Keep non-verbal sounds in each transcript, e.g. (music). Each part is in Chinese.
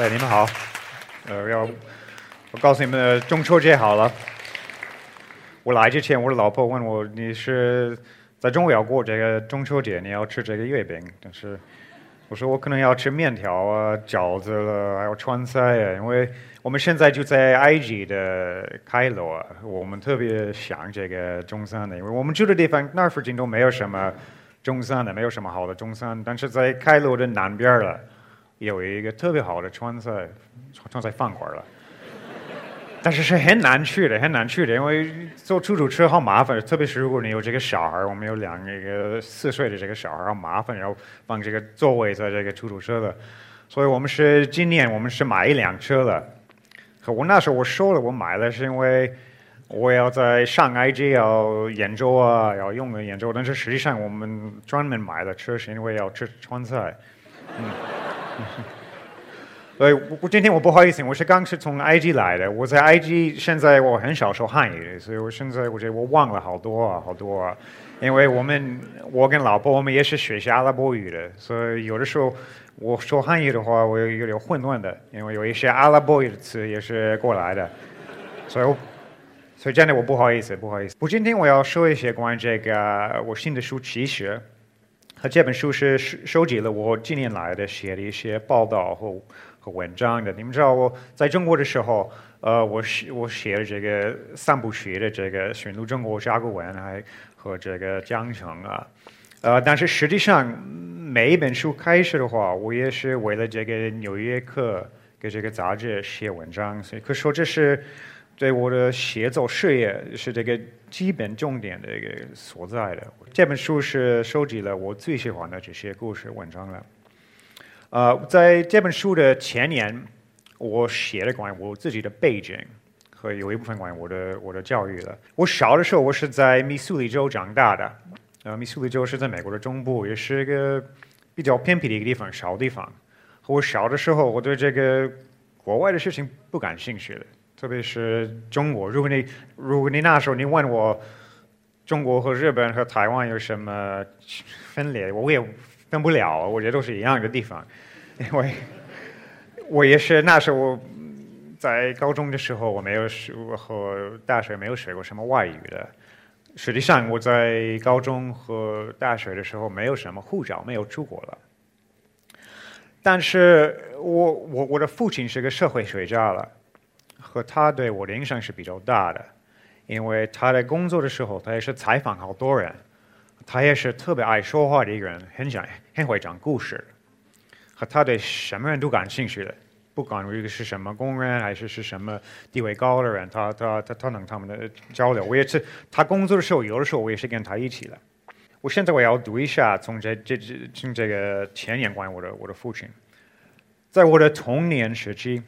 哎，你们好。呃，要我告诉你们，中秋节好了。我来之前，我的老婆问我：“你是在中国要过这个中秋节，你要吃这个月饼？”但是我说我可能要吃面条啊、饺子了，还有川菜啊，因为我们现在就在埃及的开罗，我们特别想这个中餐的，因为我们住的地方那附近都没有什么中餐的，没有什么好的中餐，但是在开罗的南边了。有一个特别好的川菜，川菜饭馆了，(laughs) 但是是很难去的，很难去的，因为坐出租车好麻烦，特别是如果你有这个小孩，我们有两个四岁的这个小孩，好麻烦，然后放这个座位在这个出租车的，所以我们是今年我们是买一辆车了。可我那时候我说了，我买了是因为我要在上 IG 要研究啊，要用的研究，但是实际上我们专门买的车是因为要吃川菜，嗯。(laughs) 呃，我我今天我不好意思，我是刚是从 IG 来的。我在 IG 现在我很少说汉语，所以我现在我觉得我忘了好多啊，好多啊。因为我们我跟老婆我们也是学习阿拉伯语的，所以有的时候我说汉语的话，我有点混乱的，因为有一些阿拉伯语的词也是过来的。所以我，所以真的我不好意思，不好意思。我今天我要说一些关于这个我新的书《其实》。和这本书是收收集了我近年来的写的一些报道和和文章的。你们知道我在中国的时候，呃，我写我写了这个三部曲的这个寻路中国甲骨文，还和这个江城啊，呃，但是实际上每一本书开始的话，我也是为了这个《纽约客》给这个杂志写文章，所以可说这是。对我的写作事业是这个基本重点的一个所在的。这本书是收集了我最喜欢的这些故事文章了。呃，在这本书的前年，我写了关于我自己的背景和有一部分关于我的我的教育了。我小的时候，我是在密苏里州长大的。呃，密苏里州是在美国的中部，也是一个比较偏僻的一个地方，小地方。我小的时候，我对这个国外的事情不感兴趣的。特别是中国，如果你如果你那时候你问我中国和日本和台湾有什么分裂，我也分不了，我觉得都是一样的地方。因为我也是那时候在高中的时候，我没有学和大学没有学过什么外语的。实际上我在高中和大学的时候没有什么护照，没有出国了。但是我我我的父亲是个社会学家了。和他对我的影响是比较大的，因为他在工作的时候，他也是采访好多人，他也是特别爱说话的一个人，很讲很会讲故事，和他对什么人都感兴趣的，不管一个是什么工人还是是什么地位高的人，他他他他能他们的交流。我也是他工作的时候，有的时候我也是跟他一起的。我现在我要读一下从这这这从这个前言关于我的我的父亲，在我的童年时期。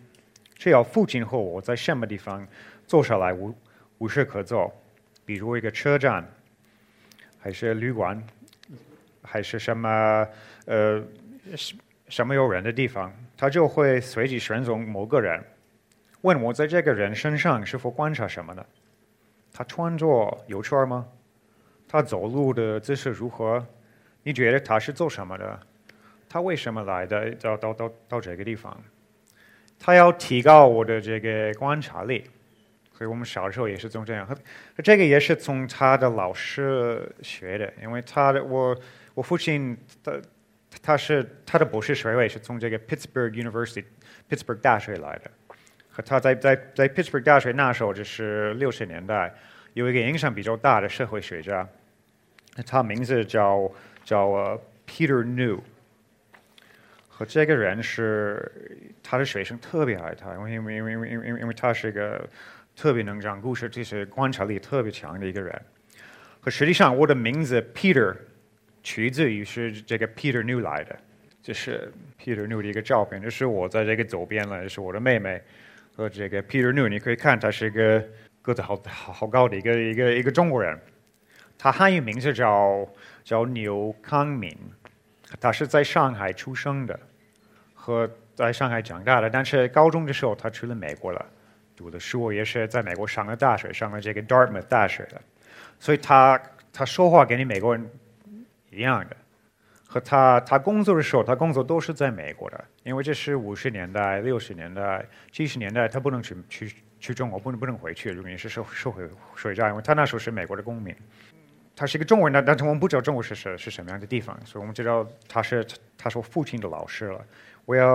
只要父亲和我在什么地方坐下来无无事可做，比如一个车站，还是旅馆，还是什么呃什什么有人的地方，他就会随机选中某个人，问我在这个人身上是否观察什么呢？他穿着有趣吗？他走路的姿势如何？你觉得他是做什么的？他为什么来的？到到到到这个地方？他要提高我的这个观察力，所以我们小时候也是从这样。这个也是从他的老师学的，因为他的我我父亲他他是他的博士学位是从这个 Pittsburgh University Pittsburgh 大学来的。和他在在在 Pittsburgh 大学那时候就是六十年代，有一个影响比较大的社会学家，他名字叫叫 Peter New。和这个人是他的学生特别爱他，因为因为因为因为因为他是一个特别能讲故事、这是观察力特别强的一个人。可实际上，我的名字 Peter 取自于是这个 Peter New 来的，这是 Peter New 的一个照片，这是我在这个左边了，就是我的妹妹和这个 Peter New，你可以看他是一个个子好好好高的一个一个一个中国人，他汉语名字叫叫牛康敏。他是在上海出生的，和在上海长大的。但是高中的时候，他去了美国了，读的书也是在美国上了大学，上了这个 Dartmouth 大学的。所以他他说话跟你美国人一样的，和他他工作的时候，他工作都是在美国的，因为这是五十年代、六十年代、七十年代，他不能去去去中国，不能不能回去，如果你是受受回水债，因为他那时候是美国的公民。他是一个中国人，但是我们不知道中国是是是什么样的地方，所以我们知道他是他是我父亲的老师了。我要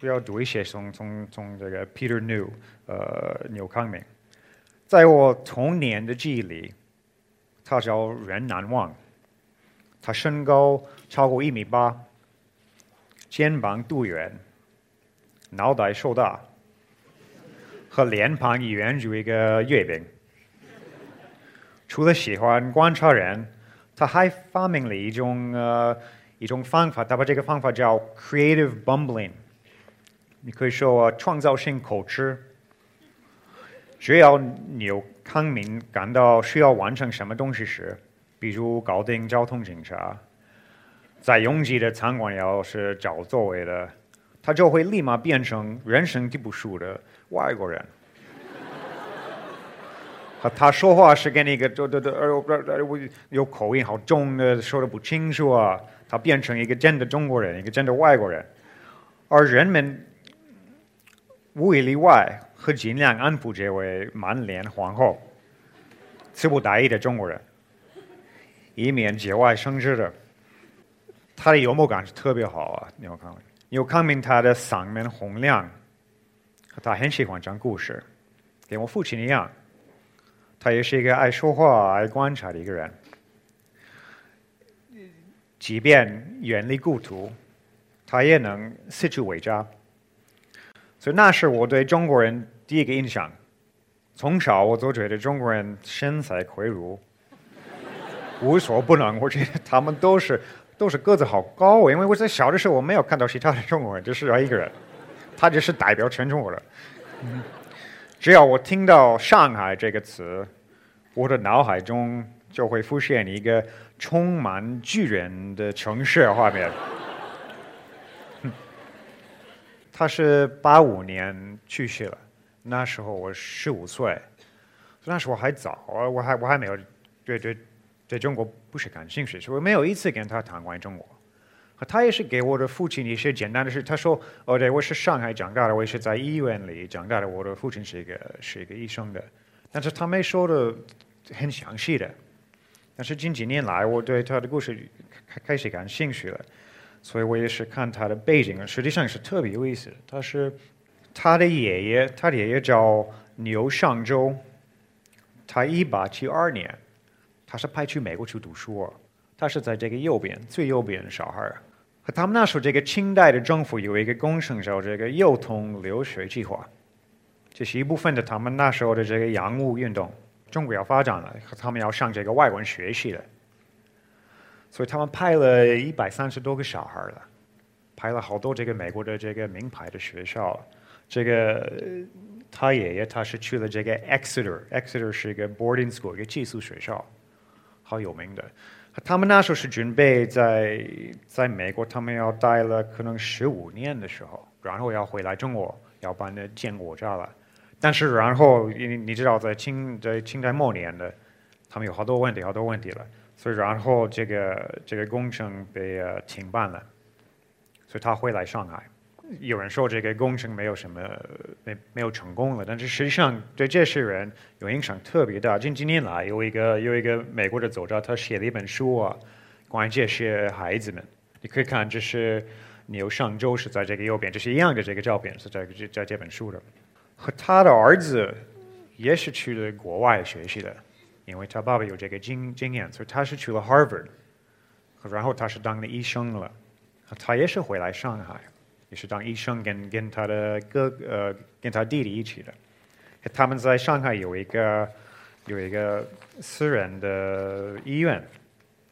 我要读一些从从从这个 Peter New，呃，牛康明，在我童年的记忆里，他叫人难忘。他身高超过一米八，肩膀肚圆，脑袋瘦大，和脸庞一圆如一个月饼。除了喜欢观察人，他还发明了一种呃一种方法，他把这个方法叫 creative bumbling。你可以说创造性口吃。只要有康明感到需要完成什么东西时，比如搞定交通警察，在拥挤的餐馆要是找座位的，他就会立马变成人生地不熟的外国人。他他说话是跟那个都都都呃有口音好重的，说的不清楚啊。他变成一个真的中国人，一个真的外国人，而人们无一例外会尽量安抚这位满脸皇后、词不达意的中国人，以免节外生枝的。他的幽默感是特别好啊，牛康明。牛康明他的嗓门洪亮，他很喜欢讲故事，跟我父亲一样。他也是一个爱说话、爱观察的一个人。即便远离故土，他也能四处为家。所以那是我对中国人第一个印象。从小我就觉得中国人身材魁梧，无所不能。我觉得他们都是都是个子好高，因为我在小的时候我没有看到其他的中国人，就是他一个人，他就是代表全中国的。只要我听到“上海”这个词，我的脑海中就会浮现一个充满巨人的城市画面。他是八五年去世了，那时候我十五岁，那时候还早，我还我还没有对对对中国不是感兴趣，所以没有一次跟他谈关于中国。他也是给我的父亲一些简单的事。他说：“哦，对，我是上海长大的，我也是在医院里长大的。我的父亲是一个是一个医生的，但是他没说的很详细的。但是近几年来，我对他的故事开开始感兴趣了，所以我也是看他的背景，实际上是特别有意思。他是他的爷爷，他的爷爷叫牛尚周，他一八七二年，他是派去美国去读书。”他是在这个右边最右边的小孩儿，和他们那时候这个清代的政府有一个工程叫这个幼童留学计划，这是一部分的他们那时候的这个洋务运动，中国要发展了，他们要上这个外国人学习了，所以他们派了一百三十多个小孩了，派了好多这个美国的这个名牌的学校，这个他爷爷他是去了这个 Exeter，Exeter 是一个 boarding school 一个寄宿学校，好有名的。他们那时候是准备在在美国，他们要待了可能十五年的时候，然后要回来中国，要办的建国家了。但是然后你你知道，在清在清代末年的，他们有好多问题，好多问题了，所以然后这个这个工程被停办了，所以他回来上海。有人说这个工程没有什么没没有成功了，但是实际上对这些人有影响特别大。近几年来，有一个有一个美国的作家，他写了一本书啊，关于这些孩子们。你可以看，这是牛上周是在这个右边，这是一样的这个照片是在这在这本书的。和他的儿子也是去了国外学习的，因为他爸爸有这个经经验，所以他是去了 Harvard，然后他是当了医生了，他也是回来上海。也是当医生，跟跟他的哥呃，跟他弟弟一起的。他们在上海有一个有一个私人的医院，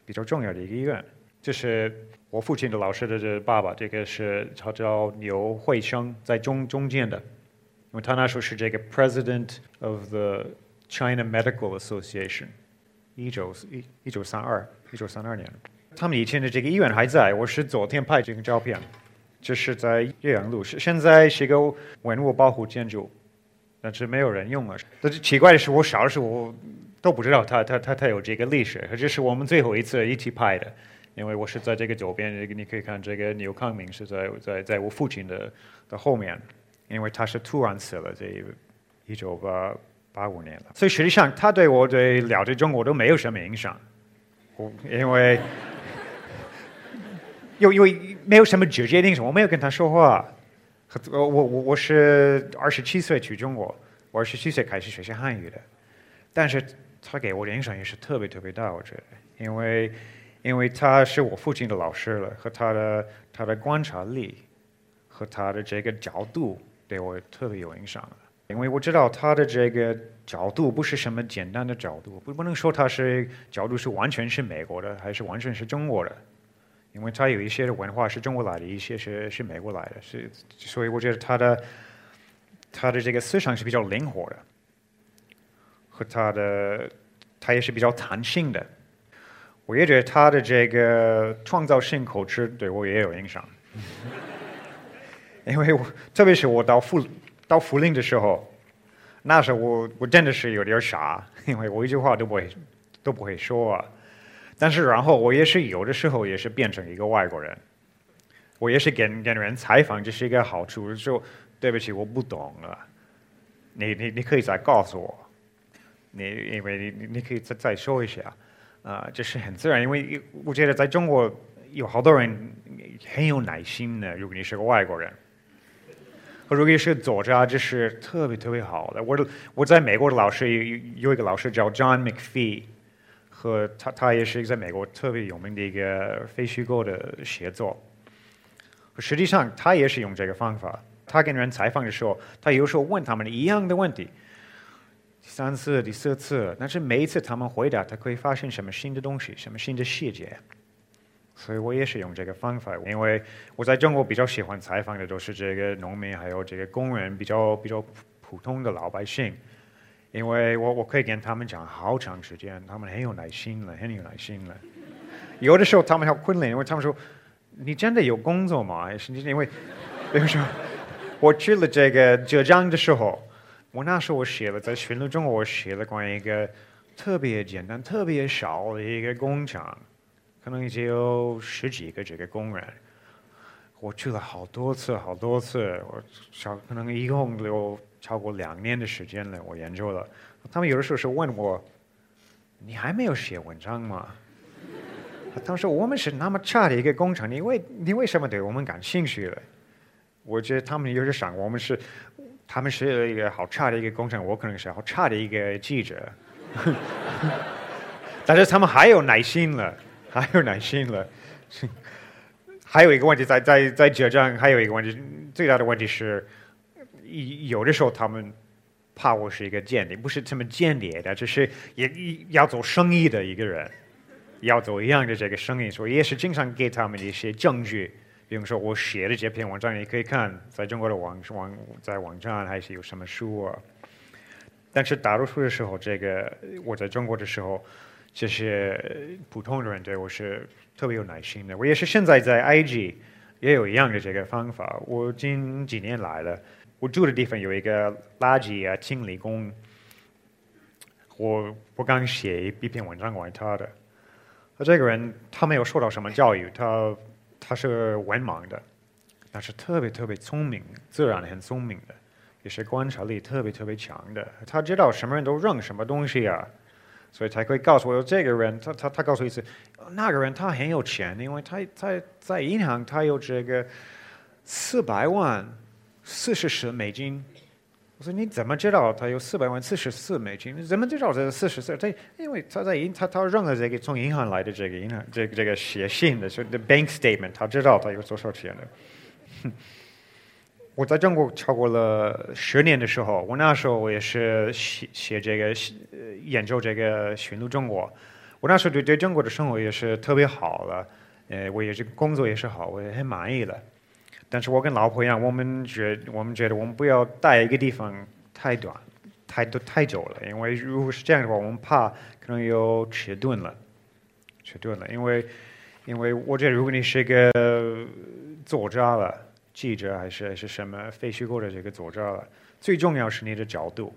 比较重要的一个医院。这是我父亲的老师的爸爸，这个是他叫牛惠生，在中中间的，因为他那时候是这个 President of the China Medical Association，一九一一九三二一九三二年。他们以前的这个医院还在，我是昨天拍这个照片。这是在岳阳路，是现在是一个文物保护建筑，但是没有人用了。但是奇怪的是，我小的时候都不知道它它它它有这个历史。这是我们最后一次一起拍的，因为我是在这个左边，这个你可以看这个牛康明是在在在我父亲的的后面，因为他是突然死了，这一九八八五年了。所以实际上他对我对了解中国都没有什么影响，我因为因为因为没有什么直接影响，我没有跟他说话。我我我我是二十七岁去中国，我二十七岁开始学习汉语的，但是他给我的影响也是特别特别大，我觉得，因为。因为他是我父亲的老师了，和他的他的观察力和他的这个角度对我特别有影响。因为我知道他的这个角度不是什么简单的角度，不不能说他是角度是完全是美国的，还是完全是中国的。因为他有一些的文化是中国来的，一些是是美国来的，是所以我觉得他的他的这个思想是比较灵活的，和他的他也是比较弹性的。我也觉得他的这个创造性口吃对我也有影响，(laughs) 因为我特别是我到福到福林的时候，那时候我我真的是有点傻，因为我一句话都不会都不会说。但是然后我也是有的时候也是变成一个外国人，我也是跟跟人采访，这是一个好处，就对不起我不懂了，你你你可以再告诉我，你因为你你可以再再说一下。啊，这是很自然，因为我觉得在中国有好多人很有耐心的。如果你是个外国人，如果你是作家，这是特别特别好的。我我在美国的老师有有一个老师叫 John McPhee，和他他也是一个在美国特别有名的一个非虚构的写作。实际上，他也是用这个方法。他跟人采访的时候，他有时候问他们一样的问题。第三次、第四次，但是每一次他们回答，他可以发现什么新的东西，什么新的细节。所以我也是用这个方法，因为我在中国比较喜欢采访的都是这个农民，还有这个工人，比较比较普通的老百姓，因为我我可以跟他们讲好长时间，他们很有耐心了，很有耐心了。有的时候他们要困了，因为他们说：“你真的有工作吗？”是因为，比如说我去了这个浙江的时候。我那时候我写了在寻路中，我写了关于一个特别简单、特别少的一个工厂，可能只有十几个这个工人。我去了好多次、好多次，我超可能一共有超过两年的时间了。我研究了，他们有的时候是问我：“你还没有写文章吗？”他们说：“我们是那么差的一个工厂，你为你为什么对我们感兴趣了？”我觉得他们有点想，我们是。他们是一个好差的一个工程，我可能是好差的一个记者，(laughs) 但是他们还有耐心了，还有耐心了。还有一个问题，在在在浙江，还有一个问题，最大的问题是，有的时候他们怕我是一个间谍，不是这么间谍的，只是也要做生意的一个人，要做一样的这个生意，所以也是经常给他们一些证据。比如说，我写的这篇文章，你可以看，在中国的网网在网站还是有什么书啊。但是大多数的时候，这个我在中国的时候，这些普通的人对我是特别有耐心的。我也是现在在 IG 也有一样的这个方法。我近几年来了，我住的地方有一个垃圾啊清理工，我我刚写一篇文章关于他的。他这个人，他没有受到什么教育，他。他是文盲的，但是特别特别聪明，自然很聪明的，也是观察力特别特别强的。他知道什么人都扔什么东西啊，所以才可以告诉我这个人，他他他告诉一次，那个人他很有钱，因为他他在银行他有这个四百万四十四美金。我说你怎么知道他有四百万四十四美金？你怎么知道这是四十四？他因为他在银他他认了这个从银行来的这个银行这个这个写信的，是 the bank statement，他知道他有多少钱的。(laughs) 我在中国超过了十年的时候，我那时候我也是写写这个研究这个寻路中国。我那时候对对中国的生活也是特别好了，呃，我也是工作也是好，我也很满意了。但是我跟老婆一样，我们觉我们觉得我们不要待一个地方太短、太多太久了，因为如果是这样的话，我们怕可能有迟钝了，迟钝了。因为因为我觉得，如果你是一个作家了、记者还是还是什么非虚构的这个作家了，最重要是你的角度，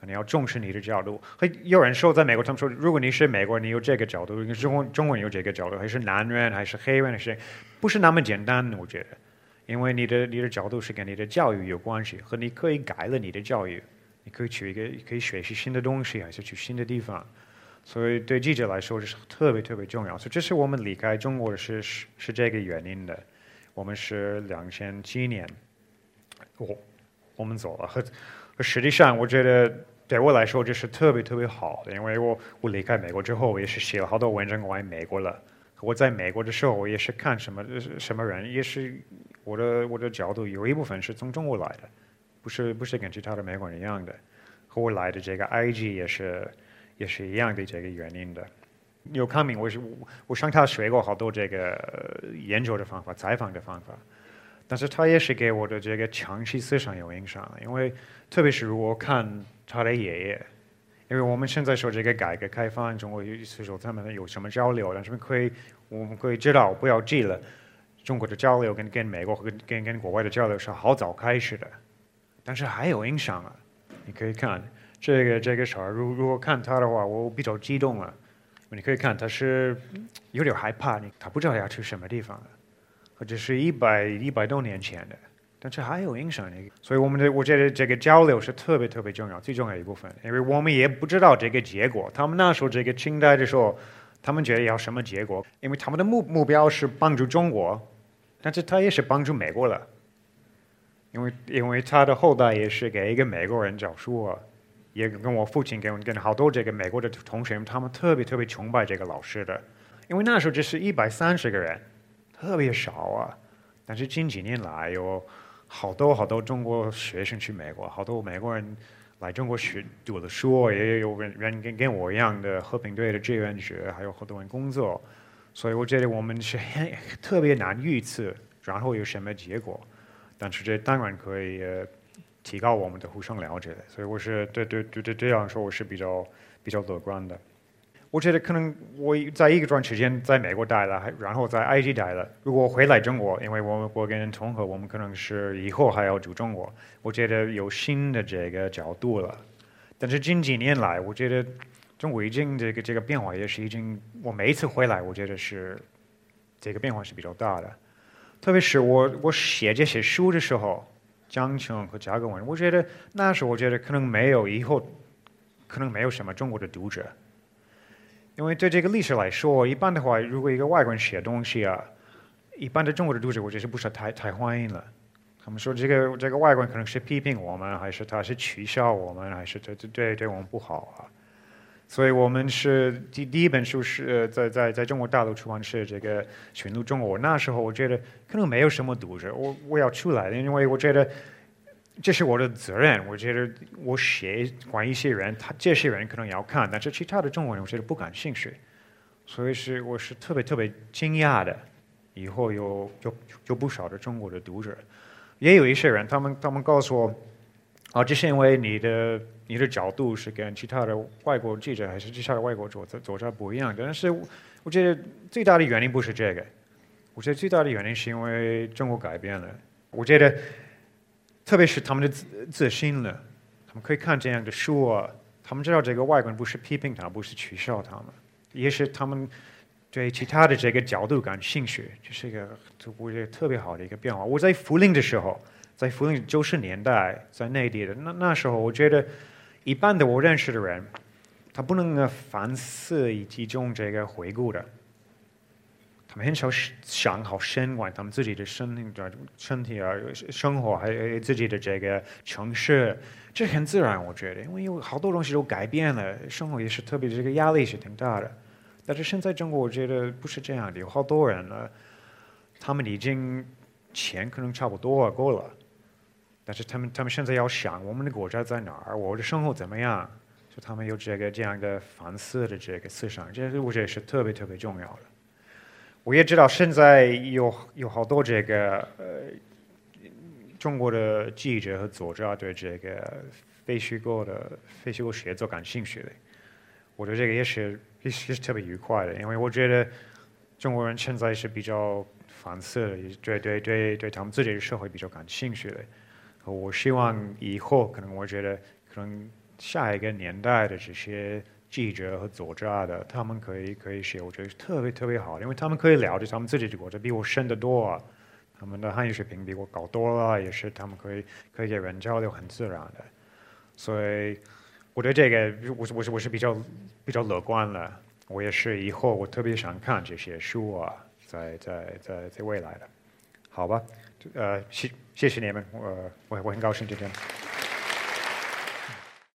可能要重视你的角度。会有人说，在美国，他们说，如果你是美国人，你有这个角度；，中中国人有这个角度，还是男人，还是黑人，还是不是那么简单？我觉得，因为你的你的角度是跟你的教育有关系，和你可以改了你的教育，你可以去一个可以学习新的东西，还是去新的地方。所以对记者来说，这是特别特别重要。所以这是我们离开中国是是是这个原因的。我们是两千七年，我我们走了。和实际上，我觉得对我来说这是特别特别好的，因为我我离开美国之后，我也是写了好多文章关于美国了。我在美国的时候，我也是看什么什么人，也是我的我的角度有一部分是从中国来的，不是不是跟其他的美国人一样的。和我来的这个 IG 也是也是一样的这个原因的。有康明，我是我上他学过好多这个研究的方法、采访的方法，但是他也是给我的这个长期思想有影响。因为特别是如果看他的爷爷，因为我们现在说这个改革开放，中国有时候他们有什么交流，但是可以我们可以知道，不要记了，中国的交流跟跟美国和跟跟国外的交流是好早开始的，但是还有影响啊。你可以看这个这个小孩，如如果看他的话，我比较激动了。你可以看，他是有点害怕，你他不知道要去什么地方了，或者是一百一百多年前的，但是还有影响。所以我们的我觉得这个交流是特别特别重要，最重要一部分，因为我们也不知道这个结果。他们那时候这个清代的时候，他们觉得要什么结果？因为他们的目目标是帮助中国，但是他也是帮助美国了，因为因为他的后代也是给一个美国人教书啊。也跟我父亲跟跟好多这个美国的同学，他们特别特别崇拜这个老师的，因为那时候只是一百三十个人，特别少啊。但是近几年来，有好多好多中国学生去美国，好多美国人来中国学读了书，也有人人跟跟我一样的和平队的志愿者，还有好多人工作。所以我觉得我们是很 (laughs) 特别难预测，然后有什么结果。但是这当然可以。提高我们的互相了解的，所以我是对对对对这样说，我是比较比较乐观的。我觉得可能我在一个段时间在美国待了，然后在埃及待了。如果回来中国，因为我们国跟人重合，我们可能是以后还要住中国。我觉得有新的这个角度了。但是近几年来，我觉得中国已经这个这个变化也是已经，我每一次回来，我觉得是这个变化是比较大的。特别是我我写这些书的时候。江青和甲骨文，我觉得那时候我觉得可能没有以后，可能没有什么中国的读者，因为对这个历史来说，一般的话，如果一个外国人写东西啊，一般的中国的读者，我觉得不是太太欢迎了。他们说这个这个外国人可能是批评我们，还是他是取笑我们，还是对对对对我们不好啊？所以我们是第第一本书是在在在中国大陆出版是这个《寻路中国》。那时候我觉得可能没有什么读者，我我要出来，因为我觉得这是我的责任。我觉得我写关于一些人，他这些人可能要看，但是其他的中国人我觉得不感兴趣。所以是我是特别特别惊讶的，以后有有有不少的中国的读者，也有一些人，他们他们告诉我，啊，这是因为你的。你的角度是跟其他的外国记者还是其他的外国作者作者不一样的，但是我觉得最大的原因不是这个，我觉得最大的原因是因为中国改变了。我觉得，特别是他们的自自信了，他们可以看这样的书啊，他们知道这个外国人不是批评他，不是取笑他们，也是他们对其他的这个角度感兴趣，这是一个我觉得特别好的一个变化。我在福林的时候，在福林九十年代在内地的那那时候，我觉得。一般的我认识的人，他不能反思以及中这个回顾的，他们很少想好深管他们自己的身体、身体啊、生活，还有自己的这个城市，这很自然，我觉得，因为有好多东西都改变了，生活也是特别这个压力是挺大的。但是现在中国，我觉得不是这样的，有好多人呢，他们已经钱可能差不多够了。但是他们，他们现在要想我们的国家在哪儿，我的生活怎么样，就他们有这个这样的反思的这个思想，这我觉得是特别特别重要的。我也知道现在有有好多这个呃中国的记者和作家对这个非虚构的非虚构写作感兴趣的，我觉得这个也是也是特别愉快的，因为我觉得中国人现在是比较反思的，对对对对他们自己的社会比较感兴趣的。我希望以后可能，我觉得可能下一个年代的这些记者和作家的，他们可以可以写，我觉得特别特别好，因为他们可以了解他们自己的国家比我深得多啊，他们的汉语水平比我高多了，也是他们可以可以给人交流很自然的，所以我对这个我是我是我是比较比较乐观了，我也是以后我特别想看这些书啊，在在在在未来的，好吧，呃谢谢谢你们，我我我很高兴今天。